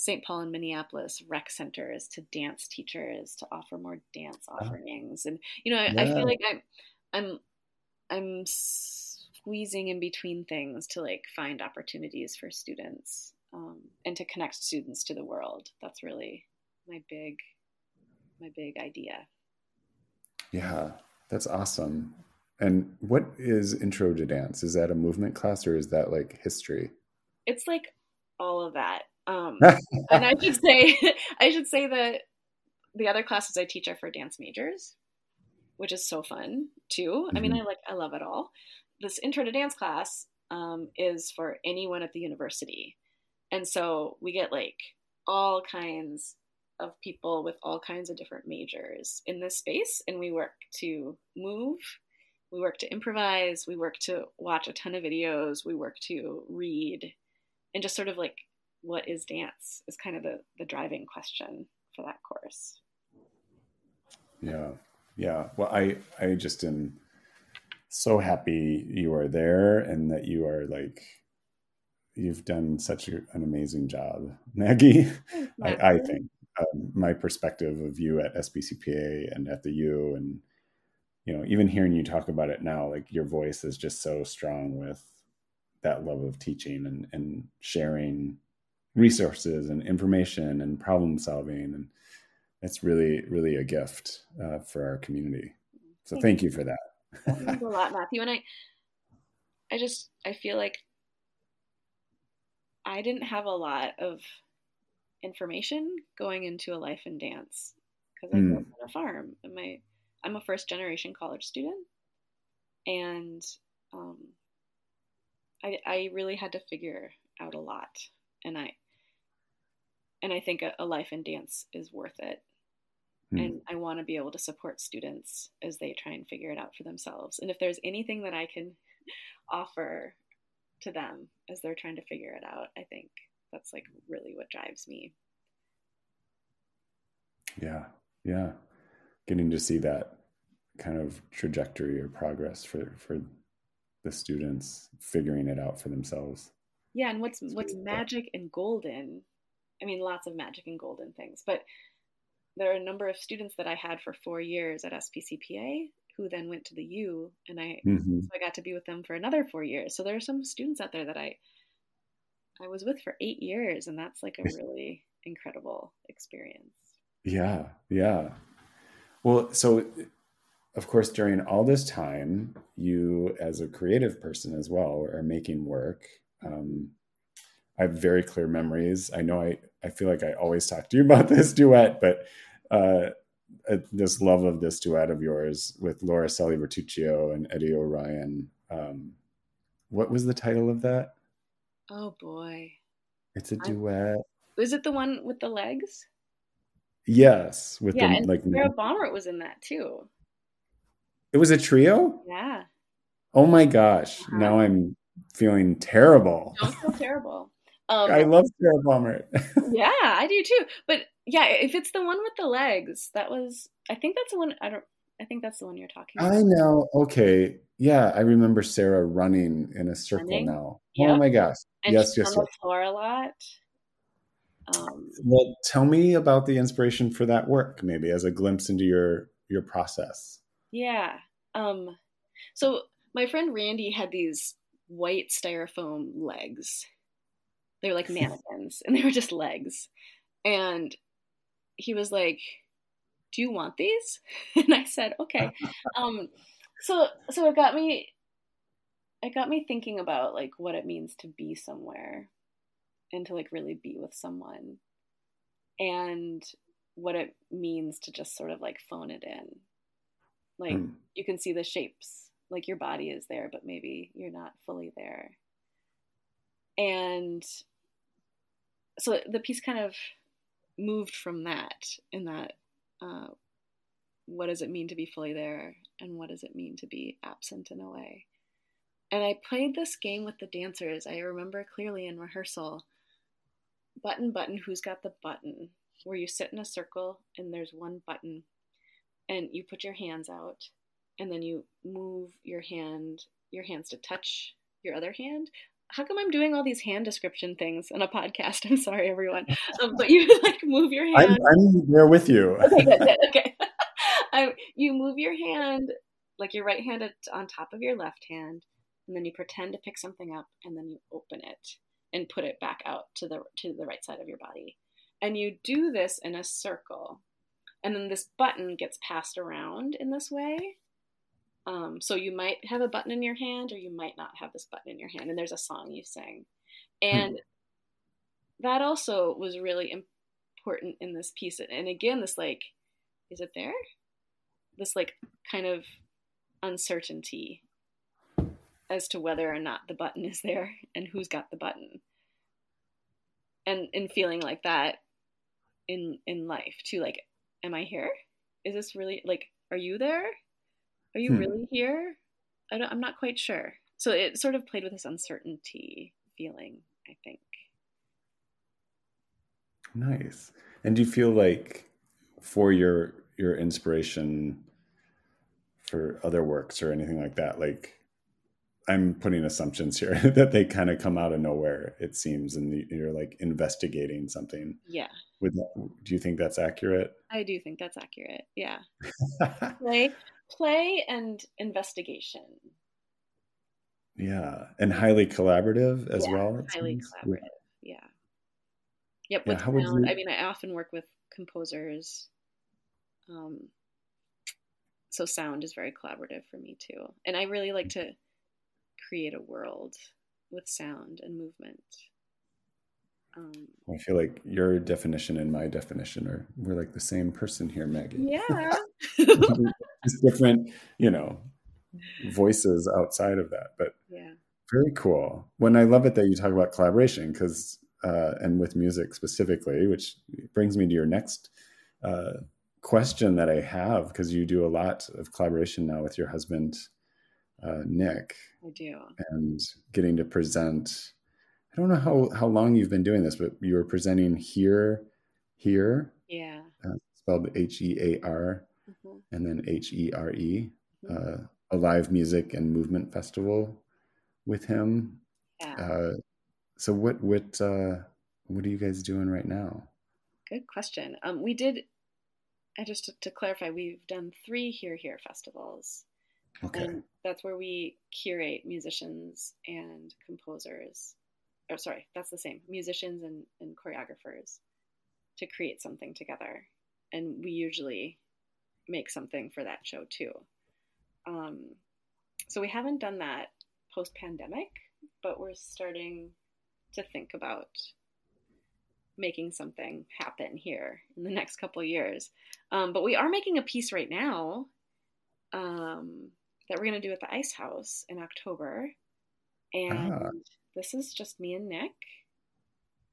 St. Paul and Minneapolis rec centers to dance teachers to offer more dance ah. offerings. And you know, I, yeah. I feel like I'm I'm I'm squeezing in between things to like find opportunities for students um, and to connect students to the world. That's really my big my big idea. Yeah, that's awesome. And what is Intro to Dance? Is that a movement class or is that like history? It's like all of that. Um, and I should say, I should say that the other classes I teach are for dance majors, which is so fun too. Mm-hmm. I mean, mm-hmm. I like, I love it all. This intro to dance class um, is for anyone at the university, and so we get like all kinds of people with all kinds of different majors in this space, and we work to move. We work to improvise. We work to watch a ton of videos. We work to read and just sort of like what is dance is kind of the, the driving question for that course. Yeah. Yeah. Well, I, I just am so happy you are there and that you are like, you've done such an amazing job, Maggie. I, I, think um, my perspective of you at SPCPA and at the U and, you know, even hearing you talk about it now, like your voice is just so strong with that love of teaching and, and sharing resources and information and problem solving and it's really really a gift uh, for our community. So thank, thank you for that. A lot matthew and i i just i feel like i didn't have a lot of information going into a life in dance because i grew up hmm. on a farm and my i'm a first generation college student and um, I, I really had to figure out a lot and I and I think a, a life in dance is worth it. Mm. And I want to be able to support students as they try and figure it out for themselves. And if there's anything that I can offer to them as they're trying to figure it out, I think that's like really what drives me. Yeah. Yeah. Getting to see that kind of trajectory or progress for for the students figuring it out for themselves. Yeah, and what's what's magic and golden? I mean, lots of magic and golden things, but there are a number of students that I had for four years at SPCPA who then went to the U, and I mm-hmm. so I got to be with them for another four years. So there are some students out there that I I was with for eight years, and that's like a really incredible experience. Yeah, yeah. Well, so of course, during all this time, you as a creative person as well are making work. Um, I have very clear memories. I know I, I feel like I always talk to you about this duet, but uh, uh, this love of this duet of yours with Laura Selle Virtucio and Eddie Oroyan. Um, what was the title of that? Oh boy. It's a duet. Was it the one with the legs? Yes, with yeah, the and like Sarah Baumert was in that too. It was a trio? Yeah. Oh my gosh. Uh-huh. Now I'm feeling terrible. Don't feel terrible. Um, I love Sarah Palmer. yeah, I do too. But yeah, if it's the one with the legs, that was I think that's the one I don't I think that's the one you're talking about. I know. Okay. Yeah, I remember Sarah running in a circle running? now. Yep. Oh my gosh. And yes, yes, on yes. the floor a lot. Um, well, tell me about the inspiration for that work, maybe as a glimpse into your your process. Yeah. Um, so my friend Randy had these white styrofoam legs. They were like mannequins, and they were just legs. And he was like, "Do you want these?" And I said, "Okay." Um, so so it got me. It got me thinking about like what it means to be somewhere and to like really be with someone and what it means to just sort of like phone it in like mm. you can see the shapes like your body is there but maybe you're not fully there. And so the piece kind of moved from that in that uh, what does it mean to be fully there and what does it mean to be absent in a? Way and i played this game with the dancers. I remember clearly in rehearsal button button who's got the button? Where you sit in a circle and there's one button and you put your hands out and then you move your hand your hands to touch your other hand how come i'm doing all these hand description things in a podcast i'm sorry everyone um, but you like move your hand i'm, I'm there with you okay good, good, okay I, you move your hand like your right hand on top of your left hand and then you pretend to pick something up and then you open it and put it back out to the to the right side of your body. And you do this in a circle. And then this button gets passed around in this way. Um, so you might have a button in your hand or you might not have this button in your hand. And there's a song you sing. And hmm. that also was really important in this piece. And again, this like, is it there? This like kind of uncertainty as to whether or not the button is there and who's got the button. And in feeling like that in in life too like am I here? Is this really like are you there? Are you hmm. really here? I don't, I'm not quite sure. So it sort of played with this uncertainty feeling, I think. Nice. And do you feel like for your your inspiration for other works or anything like that, like I'm putting assumptions here that they kind of come out of nowhere. It seems, and you're like investigating something. Yeah. Would do you think that's accurate? I do think that's accurate. Yeah. play, play, and investigation. Yeah, and highly collaborative as yeah, well. Highly seems. collaborative. Yeah. Yep. With yeah, sound, you... I mean, I often work with composers. Um, so sound is very collaborative for me too, and I really like to create a world with sound and movement. Um, I feel like your definition and my definition are we're like the same person here, Maggie. Yeah, just different, you know, voices outside of that. But yeah, very cool. When I love it that you talk about collaboration because uh, and with music specifically, which brings me to your next uh, question that I have because you do a lot of collaboration now with your husband uh, Nick. I do. And getting to present. I don't know how, how long you've been doing this, but you were presenting here, here. Yeah. Uh, spelled H E A R mm-hmm. and then H E R E, mm-hmm. uh, a live music and movement festival with him. Yeah. Uh, so what what uh, what are you guys doing right now? Good question. Um, we did. I just to, to clarify, we've done three Here Here festivals. Okay. And that's where we curate musicians and composers. Or sorry, that's the same. Musicians and, and choreographers to create something together. And we usually make something for that show too. Um, so we haven't done that post pandemic, but we're starting to think about making something happen here in the next couple years. Um, but we are making a piece right now um, that we're going to do at the Ice House in October. And Ah. This is just me and Nick.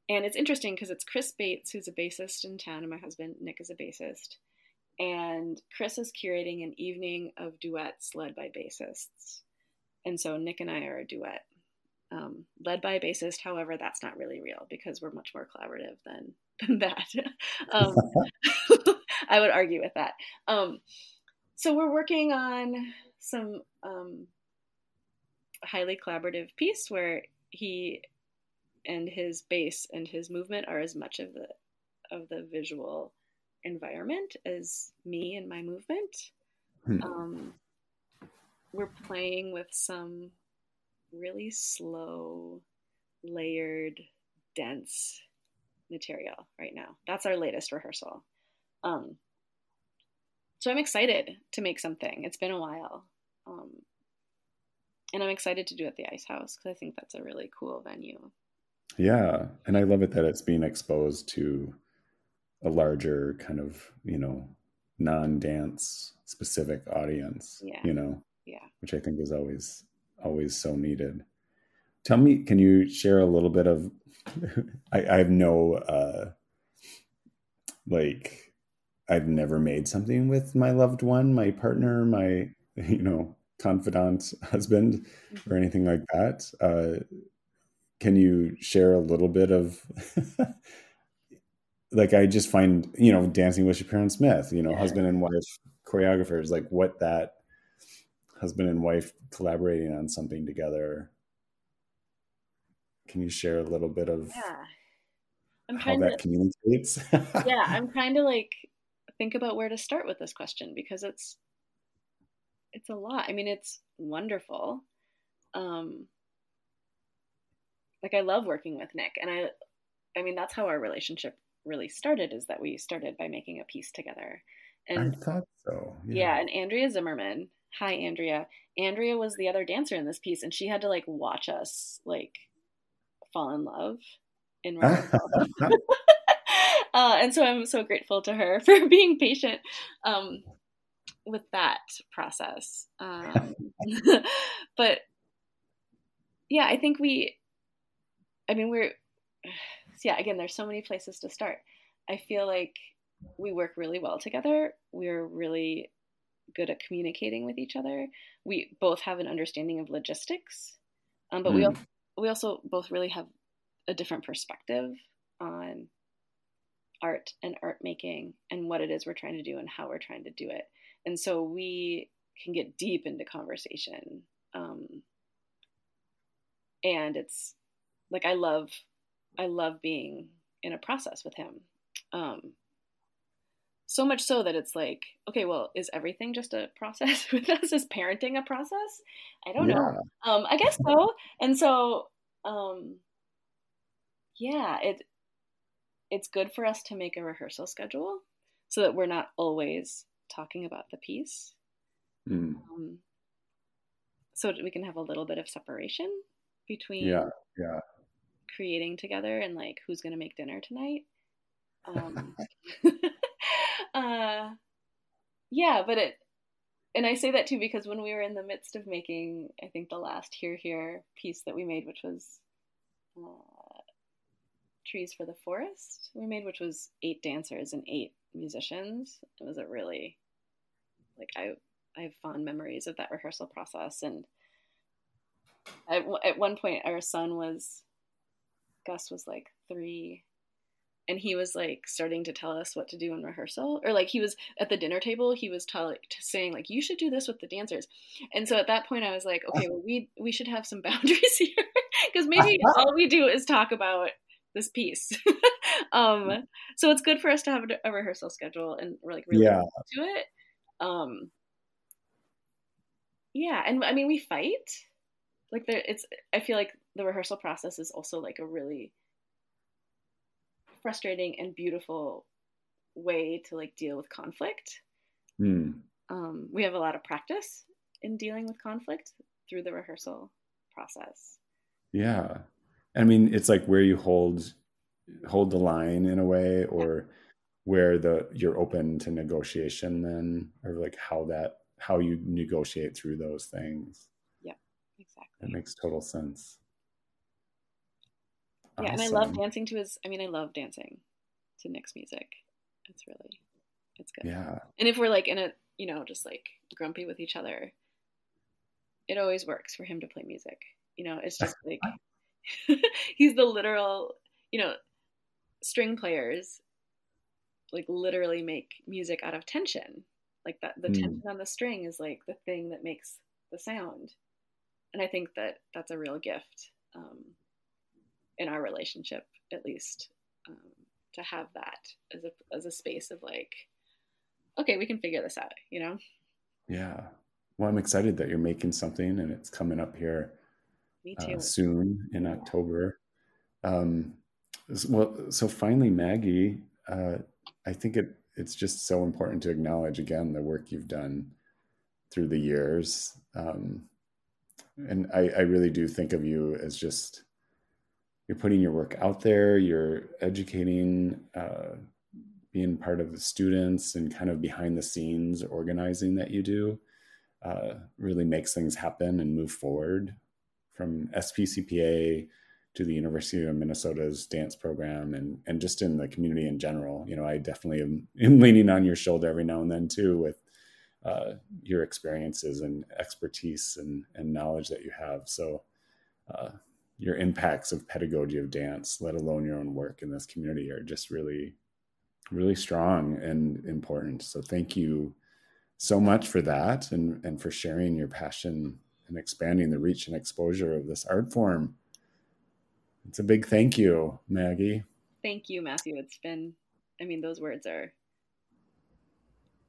And it's interesting because it's Chris Bates, who's a bassist in town, and my husband, Nick, is a bassist. And Chris is curating an evening of duets led by bassists. And so Nick and I are a duet um, led by a bassist. However, that's not really real because we're much more collaborative than, than that. um, I would argue with that. Um, so we're working on some um, highly collaborative piece where he and his bass and his movement are as much of the of the visual environment as me and my movement. Hmm. Um, we're playing with some really slow, layered, dense material right now. That's our latest rehearsal. Um, so I'm excited to make something. It's been a while. Um, and I'm excited to do it at the Ice House because I think that's a really cool venue. Yeah, and I love it that it's being exposed to a larger kind of you know non-dance specific audience. Yeah. You know, Yeah. which I think is always always so needed. Tell me, can you share a little bit of? I, I have no uh, like I've never made something with my loved one, my partner, my you know confidant husband, or anything like that. Uh, can you share a little bit of? like I just find you know dancing with Shapiro and Smith, you know, Yeah. husband and wife choreographers, like what that husband and wife collaborating on something together. Can you share a little bit of Yeah. I'm how trying that to communicates? yeah, I'm trying to like think about where to start with this question because it's it's a lot. I mean, it's wonderful. Um like I love working with Nick and I I mean, that's how our relationship really started is that we started by making a piece together. I And thought so. yeah, and Andrea Zimmerman. Hi, Andrea. Andrea was the other dancer in this piece, and she had to like watch us like fall in love in uh, and so I'm so grateful to her for being patient um, with that process. Um, but yeah, I think we, I mean, we're, yeah, again, there's so many places to start. I feel like we work really well together. We're really good at communicating with each other. We both have an understanding of logistics, um, but we Mm. also, we also both really have a different perspective on art and art making and what it is we're trying to do and how we're trying to do it. And so we can get deep into conversation. Um, and it's like I love I love being in a process with him. Um, so much so that it's like, okay, well, is everything just a process with us? Is parenting a process? I don't know. Um, I guess so. And so, um, yeah, it it's good for us to make a rehearsal schedule so that we're not always talking about the piece, Mm. um, so we can have a little bit of separation between Yeah. Yeah. creating together and like who's gonna make dinner tonight. Um, uh, yeah, but it, and I say that too because when we were in the midst of making, I think the last Here Here piece that we made, which was uh, Trees for the Forest, we made, which was eight dancers and eight musicians. It was a really, like, I, I have fond memories of that rehearsal process. And at, at one point, our son was, Gus was like three and he was like starting to tell us what to do in rehearsal. Or like he was at the dinner table he was telling saying like you should do this with the dancers. And so at that point i was like okay well we we should have some boundaries here. Because maybe uh-huh. all we do is talk about this piece um so it's good for us to have a, rehearsal schedule and we're like really yeah. to it um yeah and i mean we fight like there it's i feel like the rehearsal process is also like a really frustrating and beautiful way to like deal with conflict. Mm. Um, we have a lot of practice in dealing with conflict through the rehearsal process. Yeah, I mean, it's like where you hold hold the line in a way, or where the you're open to negotiation, then, or like how that how you negotiate through those things. Yeah, exactly. That makes total sense. Yeah, awesome. and I love dancing to his. I mean, I love dancing to Nick's music. It's really, it's good. Yeah. And if we're like in a, you know, just like grumpy with each other, it always works for him to play music. You know, it's just like he's the literal, you know, string players like literally make music out of tension. Like that, the mm. tension on the string is like the thing that makes the sound. And I think that that's a real gift. Um, in our relationship at least um, to have that as a as a space of like okay we can figure this out you know yeah well i'm excited that you're making something and it's coming up here Me uh, too. Uh, soon in october um, well so finally maggie uh, i think it it's just so important to acknowledge again the work you've done through the years um, and I, I really do think of you as just you're putting your work out there you're educating uh, being part of the students and kind of behind the scenes organizing that you do uh, really makes things happen and move forward from spcpa to the university of minnesota's dance program and and just in the community in general you know i definitely am, am leaning on your shoulder every now and then too with uh, your experiences and expertise and, and knowledge that you have so uh, your impacts of pedagogy of dance, let alone your own work in this community, are just really, really strong and important. So thank you so much for that and, and for sharing your passion and expanding the reach and exposure of this art form. It's a big thank you, Maggie. Thank you, Matthew. It's been, I mean, those words are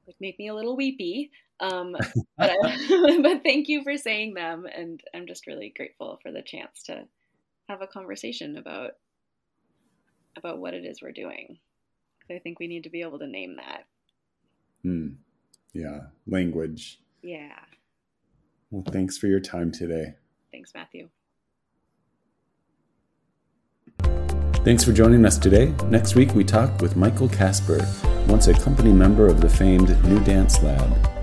like make me a little weepy. Um, but, but thank you for saying them, and I'm just really grateful for the chance to have a conversation about about what it is we're doing. I think we need to be able to name that. Hmm. Yeah, language. Yeah. Well, thanks for your time today. Thanks, Matthew. Thanks for joining us today. Next week, we talk with Michael Casper, once a company member of the famed New Dance Lab.